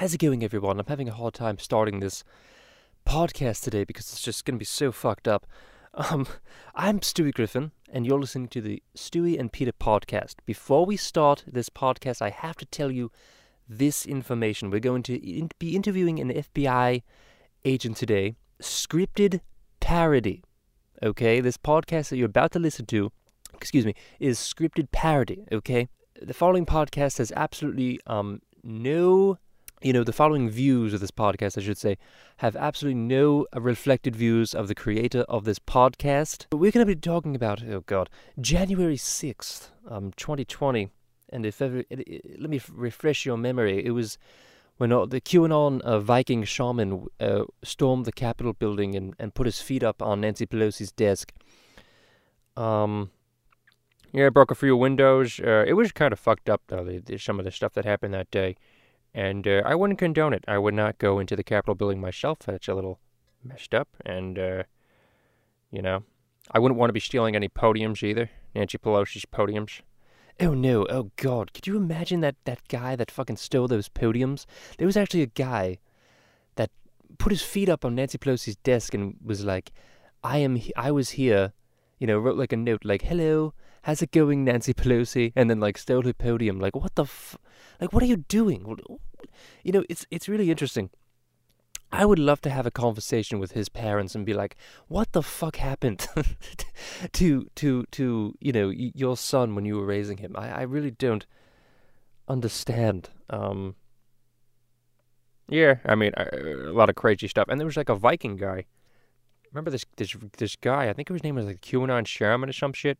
How's it going, everyone? I'm having a hard time starting this podcast today because it's just going to be so fucked up. Um, I'm Stewie Griffin, and you're listening to the Stewie and Peter podcast. Before we start this podcast, I have to tell you this information. We're going to in- be interviewing an FBI agent today. Scripted parody. Okay, this podcast that you're about to listen to, excuse me, is scripted parody. Okay, the following podcast has absolutely um no you know, the following views of this podcast, I should say, have absolutely no reflected views of the creator of this podcast. But we're going to be talking about, oh God, January 6th, um, 2020. And if ever, it, it, let me refresh your memory. It was when uh, the QAnon uh, Viking shaman uh, stormed the Capitol building and, and put his feet up on Nancy Pelosi's desk. Um, yeah, broke a few windows. Uh, it was kind of fucked up, though, the, the, some of the stuff that happened that day. And uh, I wouldn't condone it. I would not go into the Capitol building myself. That's a little messed up. And, uh, you know, I wouldn't want to be stealing any podiums either. Nancy Pelosi's podiums. Oh no, oh god, could you imagine that, that guy that fucking stole those podiums? There was actually a guy that put his feet up on Nancy Pelosi's desk and was like, I am, he- I was here, you know, wrote like a note like, hello, how's it going, Nancy Pelosi? And then like stole her podium. Like, what the f- like, what are you doing? You know, it's it's really interesting. I would love to have a conversation with his parents and be like, "What the fuck happened to to to you know your son when you were raising him?" I, I really don't understand. Um, yeah, I mean, uh, a lot of crazy stuff. And there was like a Viking guy. Remember this this this guy? I think his name was like QAnon Shaman or some shit.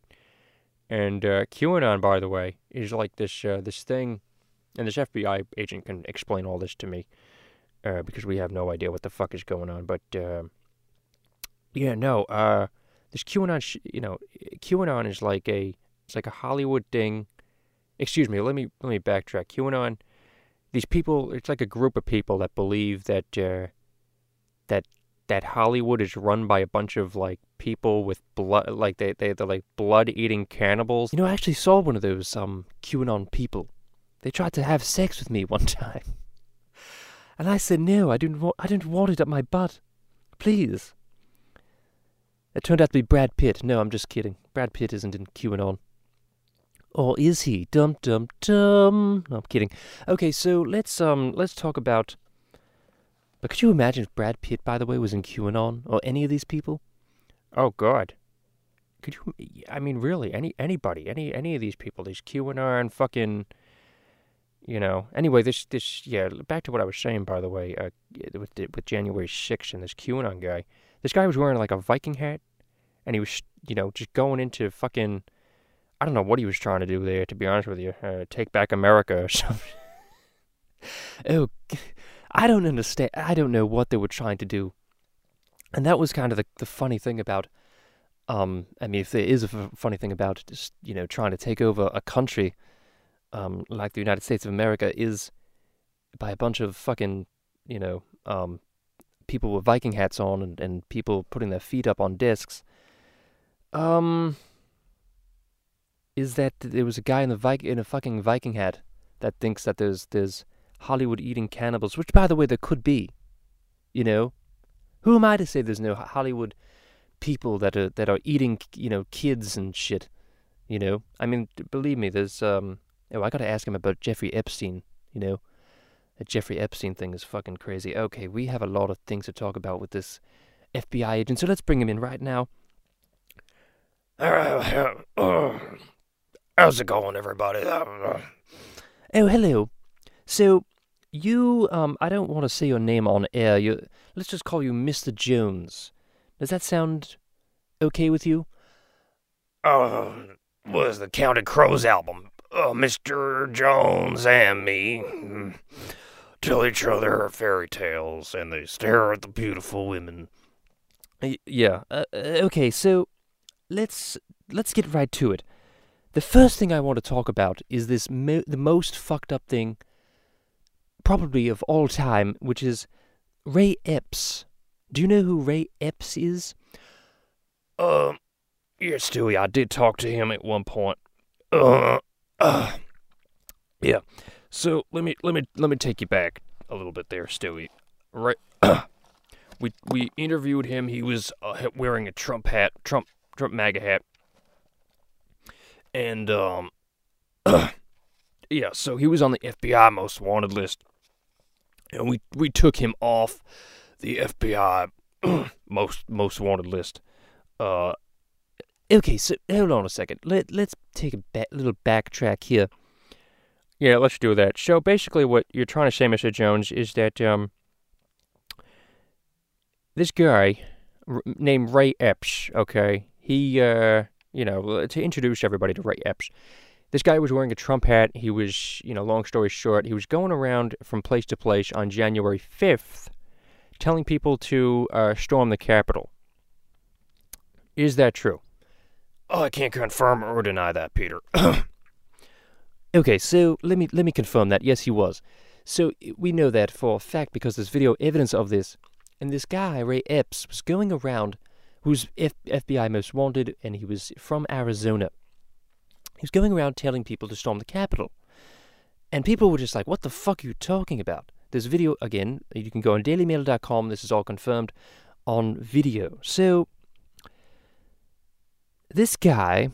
And uh, QAnon, by the way, is like this uh, this thing, and this FBI agent can explain all this to me, uh, because we have no idea what the fuck is going on. But uh, yeah, no, uh, this QAnon, sh- you know, QAnon is like a it's like a Hollywood thing. Excuse me, let me let me backtrack. QAnon, these people, it's like a group of people that believe that uh, that that Hollywood is run by a bunch of like people with blood, like they they they're like blood eating cannibals. You know, I actually saw one of those um QAnon people. They tried to have sex with me one time, and I said no. I didn't want. I didn't want it up my butt. Please. It turned out to be Brad Pitt. No, I'm just kidding. Brad Pitt isn't in QAnon. Or is he? Dum dum dum. No, I'm kidding. Okay, so let's um let's talk about but could you imagine if Brad Pitt, by the way, was in QAnon or any of these people? Oh God, could you? I mean, really, any anybody, any any of these people, these QAnon and fucking, you know. Anyway, this this yeah. Back to what I was saying, by the way, uh, with with January sixth and this QAnon guy. This guy was wearing like a Viking hat, and he was you know just going into fucking. I don't know what he was trying to do there. To be honest with you, uh, take back America or something. oh. I don't understand. I don't know what they were trying to do. And that was kind of the, the funny thing about, um, I mean, if there is a f- funny thing about just, you know, trying to take over a country, um, like the United States of America is by a bunch of fucking, you know, um, people with Viking hats on and, and people putting their feet up on discs. Um, is that there was a guy in the Viking, in a fucking Viking hat that thinks that there's, there's, Hollywood eating cannibals, which, by the way, there could be. You know, who am I to say there's no Hollywood people that are that are eating, you know, kids and shit? You know, I mean, believe me, there's um. Oh, I got to ask him about Jeffrey Epstein. You know, that Jeffrey Epstein thing is fucking crazy. Okay, we have a lot of things to talk about with this FBI agent, so let's bring him in right now. How's it going, everybody? Oh, hello. So, you, um, I don't want to say your name on air. You, let's just call you Mr. Jones. Does that sound okay with you? Uh, was the Counting Crows album. Uh, Mr. Jones and me mm, tell each other fairy tales, and they stare at the beautiful women. Y- yeah. Uh, okay. So, let's let's get right to it. The first thing I want to talk about is this mo- the most fucked up thing probably of all time, which is Ray Epps. Do you know who Ray Epps is? Uh, yeah, Stewie, I did talk to him at one point. Uh, uh, yeah. So let me let me let me take you back. a little bit there, Stewie. Right. we we interviewed him. He was uh, wearing a Trump hat, Trump Trump MAGA hat, and um, yeah. So he was on the FBI most wanted list, and we we took him off the FBI most most wanted list. Uh, okay, so hold on a second. Let let's take a ba- little backtrack here. Yeah, let's do that. So basically, what you're trying to say, Mr. Jones, is that um, this guy r- named Ray Epps. Okay, he uh, you know, to introduce everybody to Ray Epps. This guy was wearing a Trump hat. He was, you know, long story short, he was going around from place to place on January 5th telling people to uh, storm the Capitol. Is that true? Oh, I can't confirm or deny that, Peter. okay, so let me let me confirm that. Yes, he was. So we know that for a fact because there's video evidence of this. And this guy, Ray Epps, was going around, who's F- FBI most wanted, and he was from Arizona. He was going around telling people to storm the Capitol. And people were just like, what the fuck are you talking about? This video, again, you can go on dailymail.com. This is all confirmed on video. So, this guy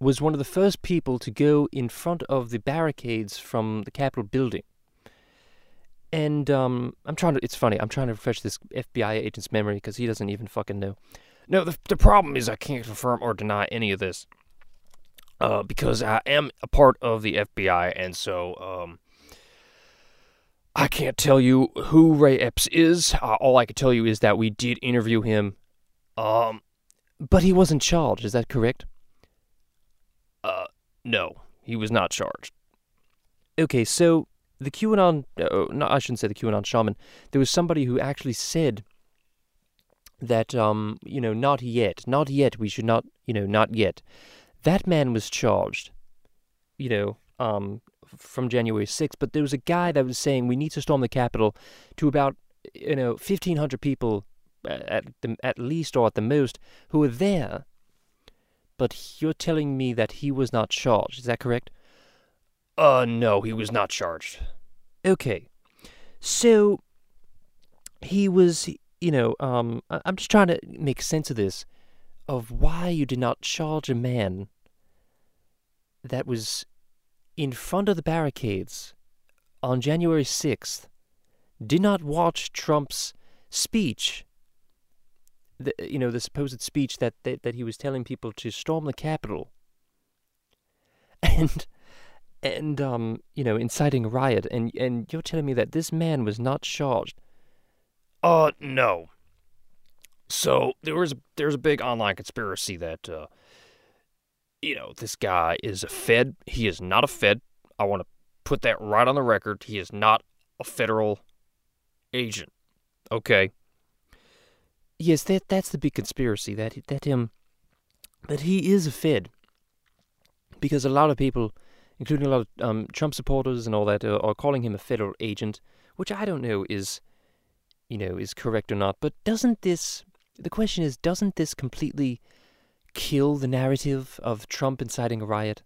was one of the first people to go in front of the barricades from the Capitol building. And um, I'm trying to, it's funny, I'm trying to refresh this FBI agent's memory because he doesn't even fucking know. No, the, the problem is I can't confirm or deny any of this uh, because I am a part of the FBI, and so um, I can't tell you who Ray Epps is. Uh, all I can tell you is that we did interview him. Um, but he wasn't charged. Is that correct? Uh, no, he was not charged. Okay, so the QAnon, uh, no, I shouldn't say the QAnon shaman. There was somebody who actually said that, um, you know, not yet, not yet. We should not, you know, not yet. That man was charged, you know, um, from January 6th, but there was a guy that was saying we need to storm the Capitol to about, you know, 1,500 people at, the, at least or at the most who were there. But you're telling me that he was not charged. Is that correct? Uh, no, he was not charged. Okay. So he was, you know, um, I'm just trying to make sense of this, of why you did not charge a man that was in front of the barricades on January 6th, did not watch Trump's speech, the, you know, the supposed speech that, that, that he was telling people to storm the Capitol, and, and, um, you know, inciting a riot, and, and you're telling me that this man was not charged. Uh, no. So there was there's a big online conspiracy that uh, you know, this guy is a Fed. He is not a Fed. I want to put that right on the record. He is not a federal agent. Okay. Yes, that that's the big conspiracy that that him that he is a Fed. Because a lot of people, including a lot of um, Trump supporters and all that, uh, are calling him a federal agent, which I don't know is, you know, is correct or not. But doesn't this? The question is, doesn't this completely kill the narrative of Trump inciting a riot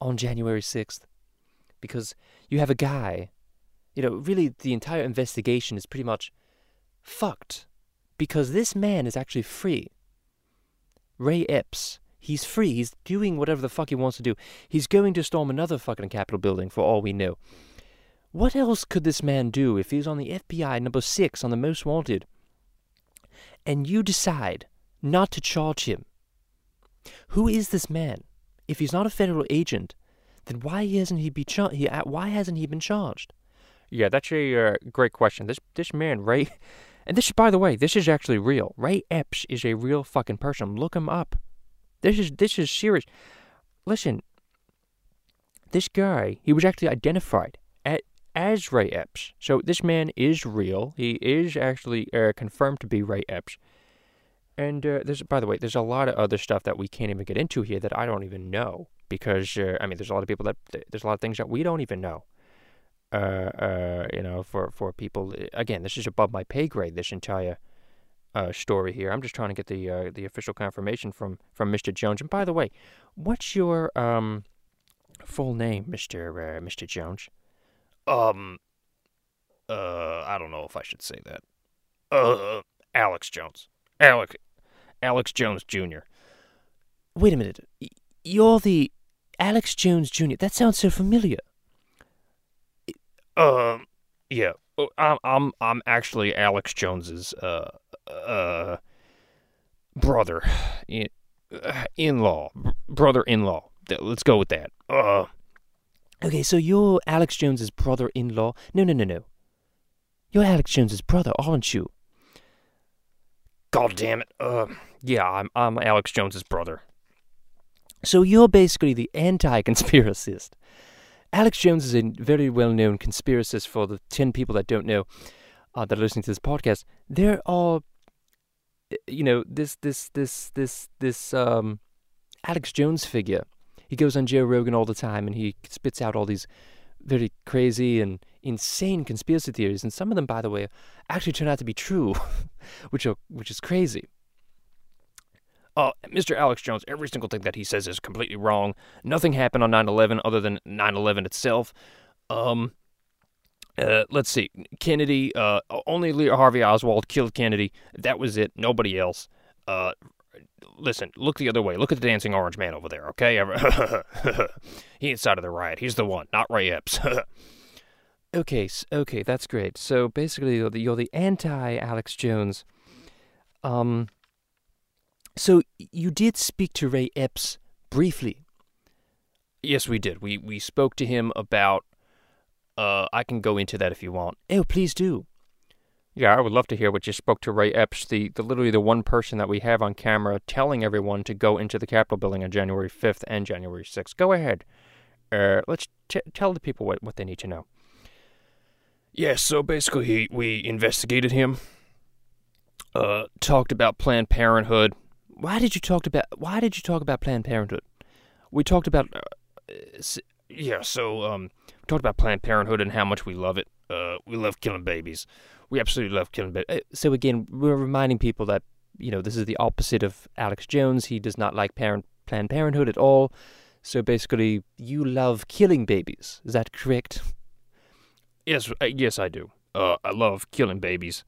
on January 6th. Because you have a guy, you know, really the entire investigation is pretty much fucked. Because this man is actually free. Ray Epps, he's free. He's doing whatever the fuck he wants to do. He's going to storm another fucking Capitol building for all we know. What else could this man do if he's on the FBI number six on the most wanted? And you decide not to charge him who is this man? If he's not a federal agent, then why hasn't he be char- he, uh, why hasn't he been charged? Yeah, that's a uh, great question. This this man Ray, and this by the way, this is actually real. Ray Epps is a real fucking person. Look him up. This is this is serious. Listen, this guy he was actually identified at, as Ray Epps. So this man is real. He is actually uh, confirmed to be Ray Epps. And uh, there's, by the way, there's a lot of other stuff that we can't even get into here that I don't even know because uh, I mean, there's a lot of people that there's a lot of things that we don't even know. Uh, uh, you know, for for people, uh, again, this is above my pay grade. This entire uh, story here. I'm just trying to get the the official confirmation from from Mr. Jones. And by the way, what's your um full name, Mr. Mr. Jones? Um, Uh, I don't know if I should say that. Uh, Alex Jones. Alex, Alex Jones Jr. Wait a minute. You're the Alex Jones Jr. That sounds so familiar. Um, yeah. Oh, I'm I'm I'm actually Alex Jones's uh uh brother, in uh, in-law, brother-in-law. Let's go with that. Uh, Okay, so you're Alex Jones's brother-in-law. No, no, no, no. You're Alex Jones's brother, aren't you? God damn it. Uh, yeah, I'm I'm Alex Jones's brother. So you're basically the anti-conspiracist. Alex Jones is a very well-known conspiracist for the 10 people that don't know uh, that are listening to this podcast. There are you know, this this this this this um Alex Jones figure. He goes on Joe Rogan all the time and he spits out all these very crazy and insane conspiracy theories and some of them by the way actually turn out to be true, which are which is crazy. Uh, Mr. Alex Jones, every single thing that he says is completely wrong. Nothing happened on 9/11 other than 9/11 itself. Um, uh, let's see, Kennedy. Uh, only Lee Harvey Oswald killed Kennedy. That was it. Nobody else. Uh, listen, look the other way. Look at the dancing orange man over there. Okay, he inside of the riot. He's the one, not Ray Epps. Okay, okay, that's great. So basically, you're the, you're the anti-Alex Jones. Um. So you did speak to Ray Epps briefly. yes, we did. We we spoke to him about. Uh, I can go into that if you want. Oh, please do. Yeah, I would love to hear what you spoke to Ray Epps, the, the literally the one person that we have on camera telling everyone to go into the Capitol building on January 5th and January 6th. Go ahead. Uh, let's t- tell the people what, what they need to know. Yeah, so basically, he, we investigated him, uh, talked about Planned Parenthood. Why did you talk about Why did you talk about Planned Parenthood? We talked about, uh, yeah, so um, we talked about Planned Parenthood and how much we love it. Uh, we love killing babies. We absolutely love killing babies. Uh, so again, we're reminding people that you know this is the opposite of Alex Jones. He does not like parent Planned Parenthood at all. So basically, you love killing babies. Is that correct? Yes, uh, yes, I do. Uh, I love killing babies,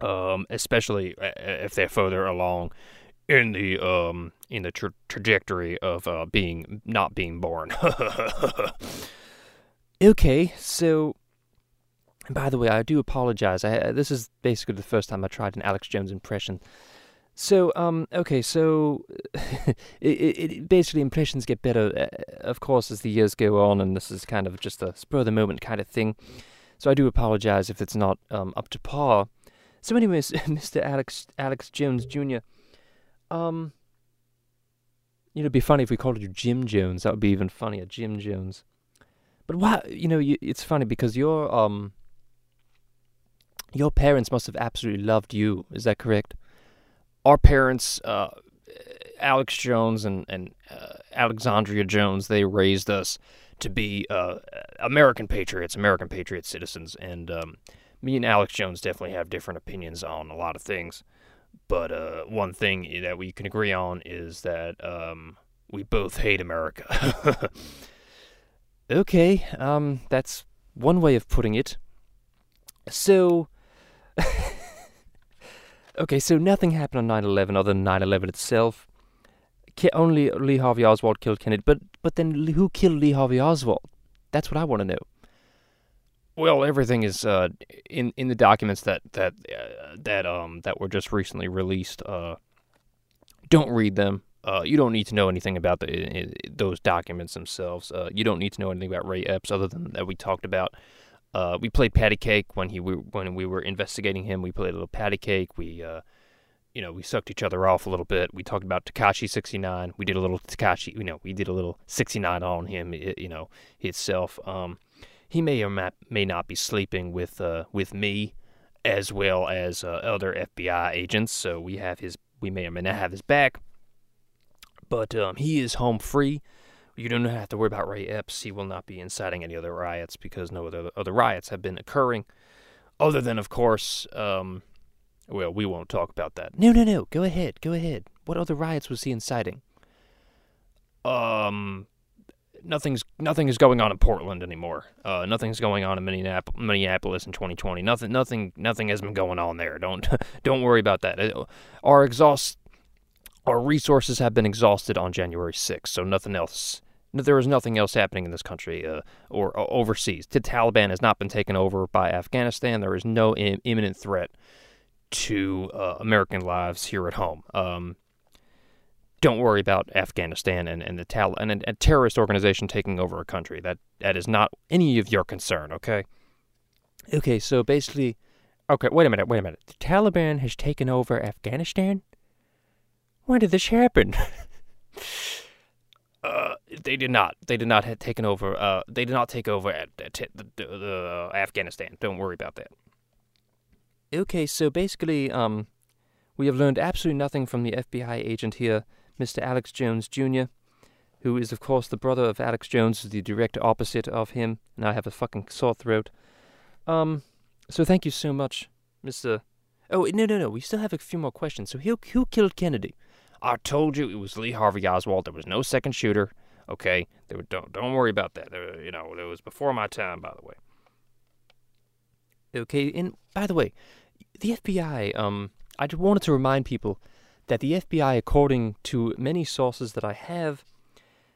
um, especially uh, if they're further along in the um in the tra- trajectory of uh, being not being born. Okay, so. and By the way, I do apologize. I, uh, this is basically the first time I tried an Alex Jones impression. So, um, okay, so it, it, basically impressions get better, uh, of course, as the years go on, and this is kind of just a spur of the moment kind of thing. So I do apologize if it's not um, up to par. So, anyways, Mr. Alex Alex Jones Jr. Um, you know, it'd be funny if we called you Jim Jones. That would be even funnier, Jim Jones. But why? You know, you, it's funny because your um, your parents must have absolutely loved you. Is that correct? Our parents, uh, Alex Jones and and uh, Alexandria Jones, they raised us to be uh, American patriots, American patriot citizens, and um, me and Alex Jones definitely have different opinions on a lot of things. But uh, one thing that we can agree on is that um, we both hate America. Okay, um, that's one way of putting it. So, okay, so nothing happened on 9/11 other than 9/11 itself. Ki- only Lee Harvey Oswald killed Kennedy, but but then who killed Lee Harvey Oswald? That's what I want to know. Well, everything is uh, in in the documents that that uh, that um that were just recently released. Uh, don't read them. Uh, you don't need to know anything about the those documents themselves. Uh, you don't need to know anything about Ray Epps other than that we talked about. Uh, we played patty cake when he we, when we were investigating him. We played a little patty cake. We uh, you know, we sucked each other off a little bit. We talked about Tekashi 69. We did a little Tekashi, you know, we did a little 69 on him, you know, itself. Um, he may or may not be sleeping with uh, with me as well as uh, other FBI agents, so we have his we may or may not have his back. But um, he is home free. You don't have to worry about Ray Epps. He will not be inciting any other riots because no other other riots have been occurring, other than of course. Um, well, we won't talk about that. No, no, no. Go ahead. Go ahead. What other riots was he inciting? Um, nothing's nothing is going on in Portland anymore. Uh, nothing's going on in Minneapolis, Minneapolis in 2020. Nothing, nothing, nothing has been going on there. Don't don't worry about that. Uh, our exhaust, our resources have been exhausted on January 6th, so nothing else. There is nothing else happening in this country uh, or, or, overseas. The Taliban has not been taken over by Afghanistan. There is no Im- imminent threat to uh, American lives here at home. Um, don't worry about Afghanistan and, and the Tal and a, a terrorist organization taking over a country. That that is not any of your concern, okay? Okay, so basically Okay, wait a minute, wait a minute. The Taliban has taken over Afghanistan? When did this happen? uh, they did not. They did not have taken over. Uh, they did not take over at, at the, the, the Afghanistan. Don't worry about that. Okay, so basically, um, we have learned absolutely nothing from the FBI agent here Mr. Alex Jones Jr., who is, of course, the brother of Alex Jones, the direct opposite of him, and I have a fucking sore throat. Um, so thank you so much, Mr. Oh, no, no, no, we still have a few more questions. So who, who killed Kennedy? I told you it was Lee Harvey Oswald. There was no second shooter. Okay, were, don't don't worry about that. There, you know, it was before my time, by the way. Okay, and by the way, the FBI. Um, I just wanted to remind people that the FBI, according to many sources that I have,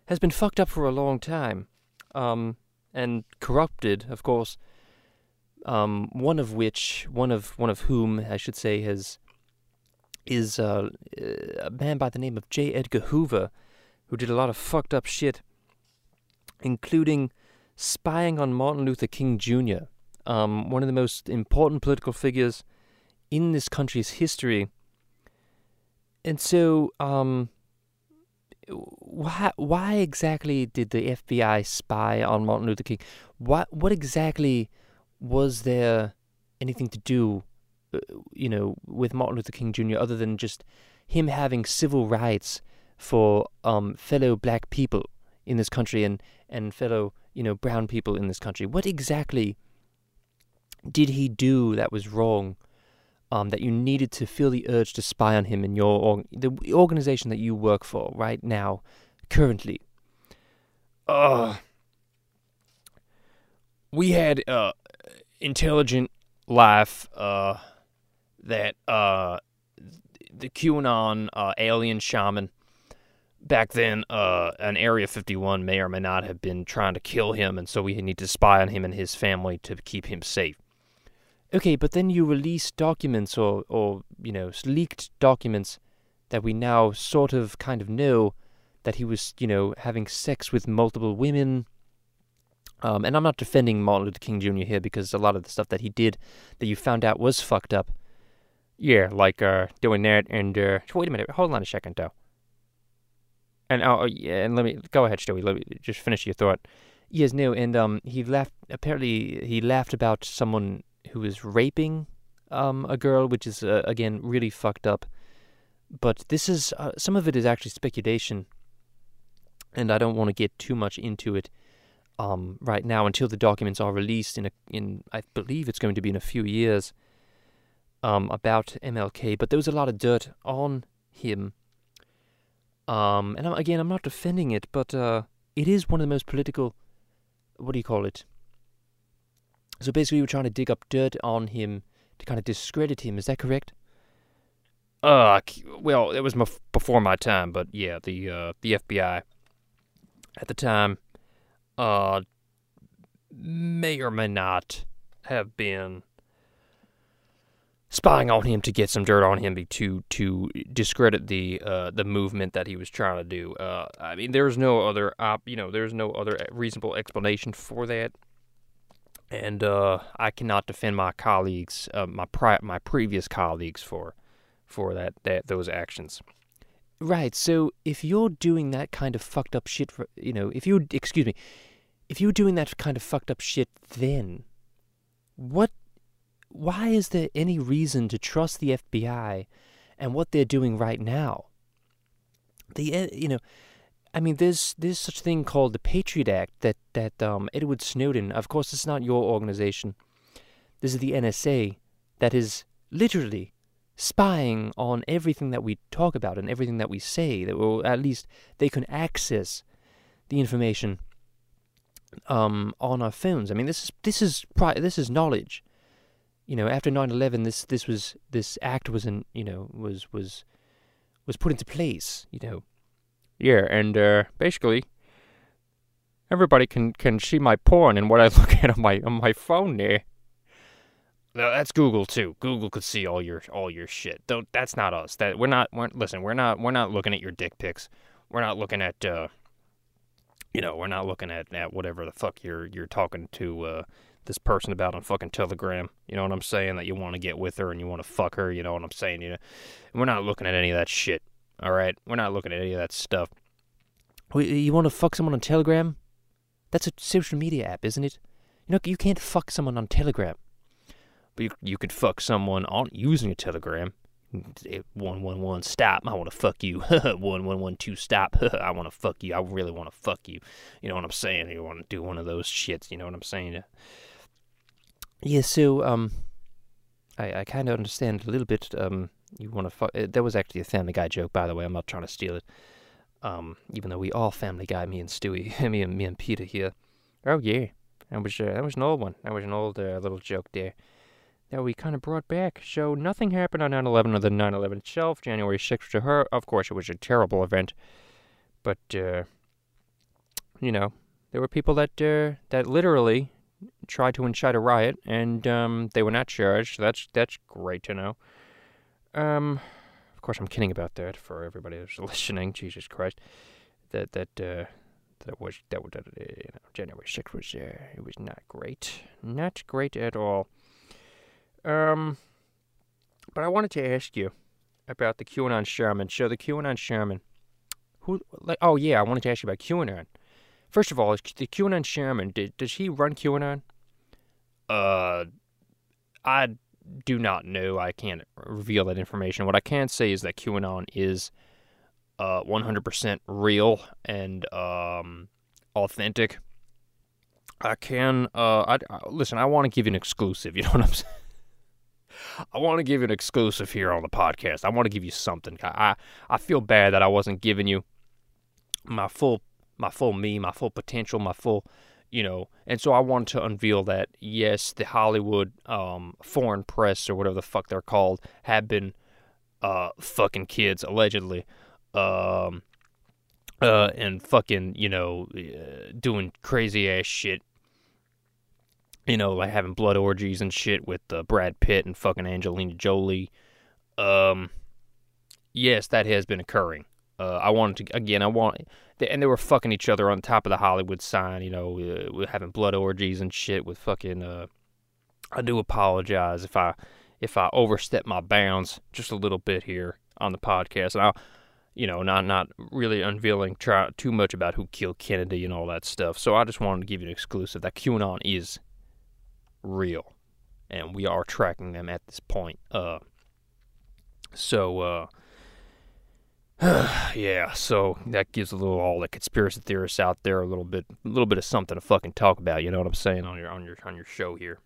has been fucked up for a long time, um, and corrupted, of course. Um, one of which, one of one of whom, I should say, has is uh, a man by the name of J. Edgar Hoover, who did a lot of fucked up shit, including spying on Martin Luther King Jr., um, one of the most important political figures in this country's history and so, um, why why exactly did the FBI spy on Martin Luther King? What what exactly was there anything to do, uh, you know, with Martin Luther King Jr. other than just him having civil rights for um, fellow black people in this country and and fellow you know brown people in this country? What exactly did he do that was wrong um, that you needed to feel the urge to spy on him in your or, the organization that you work for right now, currently? Uh, we had uh intelligent life uh that uh the QAnon uh, alien shaman back then uh, an area 51 may or may not have been trying to kill him and so we need to spy on him and his family to keep him safe Okay, but then you release documents or, or, you know, leaked documents that we now sort of kind of know that he was, you know, having sex with multiple women. Um, and I'm not defending Martin Luther King Jr. here because a lot of the stuff that he did that you found out was fucked up. Yeah, like uh, doing that and uh, wait a minute, hold on a second though. And oh, oh yeah, and let me go ahead, Stewie. Let me just finish your thought. Yes, no, and um, he laughed. Apparently, he laughed about someone who was raping um, a girl, which is uh, again really fucked up. But this is uh, some of it is actually speculation, and I don't want to get too much into it um, right now until the documents are released in a in I believe it's going to be in a few years um, about MLK. But there was a lot of dirt on him. Um, and again, I'm not defending it, but uh, it is one of the most political. What do you call it? So basically, we're trying to dig up dirt on him to kind of discredit him. Is that correct? Uh, well, it was before my time, but yeah, the uh, the FBI at the time, uh, may or may not have been spying on him to get some dirt on him to to discredit the uh, the movement that he was trying to do. Uh, I mean, there's no other op, you know, there's no other reasonable explanation for that and uh, I cannot defend my colleagues, uh, my pri- my previous colleagues for for that that those actions. Right. So if you're doing that kind of fucked up shit, for, you know, if you excuse me, if you're doing that kind of fucked up shit, then what? Why is there any reason to trust the FBI and what they're doing right now? The uh, you know I mean, there's there's such thing called the Patriot Act that that um, Edward Snowden. Of course, it's not your organization. This is the NSA that is literally spying on everything that we talk about and everything that we say. That will at least they can access the information um, on our phones. I mean, this is this is pri- this is knowledge. You know, after 9/11, this this was this act was in you know was was was put into place. You know. Yeah, and uh, basically, everybody can can see my porn and what I look at on my on my phone there. No, that's Google too. Google could see all your all your shit. Don't. That's not us. That we're not. We're, listen, we're not. We're not looking at your dick pics. We're not looking at. Uh, you know, we're not looking at, at whatever the fuck you're you're talking to uh, this person about on fucking Telegram. You know what I'm saying? That you want to get with her and you want to fuck her. You know what I'm saying? You know, we're not looking at any of that shit. All right, we're not looking at any of that stuff. You want to fuck someone on Telegram? That's a social media app, isn't it? You know, you can't fuck someone on Telegram. But you, you could fuck someone on using a Telegram. One one one stop. I want to fuck you. one one one two stop. I want to fuck you. I really want to fuck you. You know what I'm saying? You want to do one of those shits. You know what I'm saying? Yeah. So um, I I kind of understand a little bit. Um, you want to that was actually a Family Guy joke, by the way. I'm not trying to steal it. Um, even though we all Family Guy, me and Stewie, me and me and Peter here. Oh yeah, that was uh, that was an old one. That was an old uh, little joke there that we kind of brought back. So nothing happened on 9/11 other the 9/11 itself. January 6th to her, of course, it was a terrible event, but uh, you know, there were people that uh, that literally tried to incite a riot, and um, they were not charged. That's that's great to know. Um, of course, I'm kidding about that for everybody who's listening. Jesus Christ, that that. Uh, that was that was you know January 6th was uh, it was not great, not great at all. Um, but I wanted to ask you about the QAnon Sherman. So the QAnon Sherman, who? Like, oh yeah, I wanted to ask you about QAnon. First of all, is the QAnon Sherman did does he run QAnon? Uh, I do not know. I can't reveal that information. What I can say is that QAnon is uh 100% real and um authentic. I can uh I, I listen. I want to give you an exclusive. You know what I'm saying? I want to give you an exclusive here on the podcast. I want to give you something. I I feel bad that I wasn't giving you my full my full me, my full potential, my full you know, and so I wanted to unveil that yes, the Hollywood um, foreign press or whatever the fuck they're called have been uh, fucking kids allegedly, um, uh, and fucking you know uh, doing crazy ass shit you know, like having blood orgies and shit with uh, Brad Pitt and fucking Angelina Jolie. Um, yes, that has been occurring. Uh, I wanted to again. I want, and they were fucking each other on top of the Hollywood sign. You know, uh, having blood orgies and shit with fucking. Uh, I do apologize if I if I overstep my bounds just a little bit here on the podcast, and I'll, you know, not not really unveiling try, too much about who killed Kennedy and all that stuff. So I just wanted to give you an exclusive that QAnon is real, and we are tracking them at this point. Uh, so uh, yeah, so that gives a little all the conspiracy theorists out there a little bit, a little bit of something to fucking talk about. You know what I'm saying on your on your on your show here.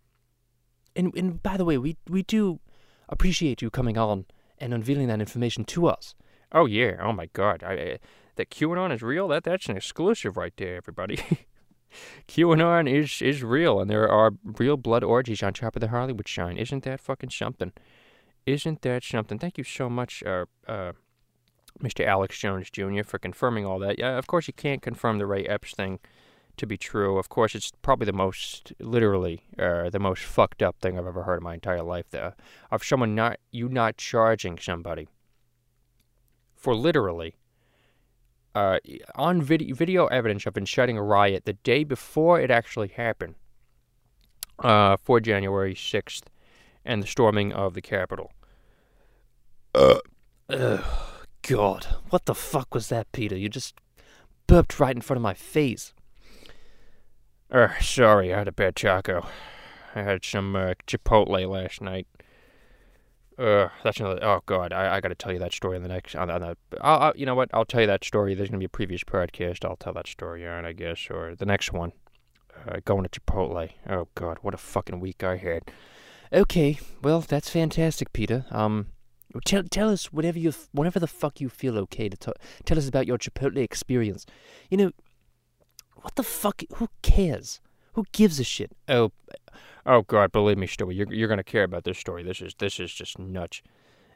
And and by the way, we we do appreciate you coming on and unveiling that information to us. Oh yeah, oh my god, I, I, that QAnon is real. That that's an exclusive right there, everybody. QAnon is is real, and there are real blood orgies on top of the Hollywood sign. Isn't that fucking something? Isn't that something? Thank you so much, uh, uh, Mr. Alex Jones Jr. for confirming all that. Yeah, of course you can't confirm the Ray Epps thing to be true. Of course, it's probably the most, literally, uh, the most fucked up thing I've ever heard in my entire life. There, of someone not you not charging somebody for literally uh, on video, video evidence of inciting a riot the day before it actually happened, uh, for January 6th, and the storming of the Capitol. Uh, God. What the fuck was that, Peter? You just burped right in front of my face. Er, sorry, I had a bad taco. I had some uh, Chipotle last night. Uh, that's another. Oh God, I, I got to tell you that story in the next. On, on the, I'll, I'll, you know what? I'll tell you that story. There's gonna be a previous podcast. I'll tell that story on, I guess, or the next one. Uh, going to Chipotle. Oh God, what a fucking week I had. Okay, well that's fantastic, Peter. Um, tell tell us whatever you whatever the fuck you feel okay to t- tell us about your Chipotle experience. You know, What the fuck? Who cares? Who gives a shit? Oh, oh God! Believe me, Stewie, you're you're gonna care about this story. This is this is just nuts.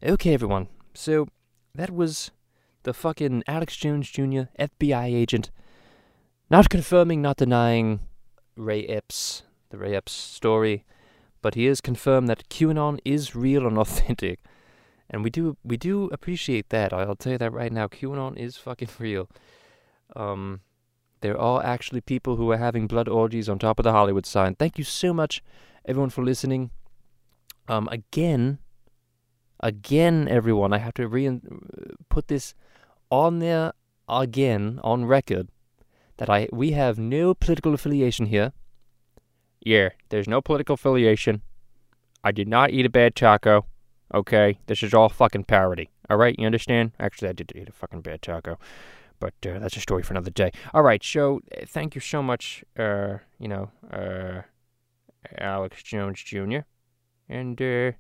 Okay, everyone. So that was the fucking Alex Jones Jr. FBI agent, not confirming, not denying Ray Epps, the Ray Epps story, but he is confirmed that QAnon is real and authentic, and we do we do appreciate that. I'll tell you that right now. QAnon is fucking real. Um, there are actually people who are having blood orgies on top of the Hollywood sign. Thank you so much, everyone, for listening. Um, again, again, everyone, I have to re- put this on there again on record that I we have no political affiliation here. Yeah, there's no political affiliation. I did not eat a bad taco. Okay, this is all fucking parody. All right, you understand? Actually, I did eat a fucking bad taco. But uh, that's a story for another day. All right, so uh, thank you so much, uh, you know, uh, Alex Jones Jr. And uh,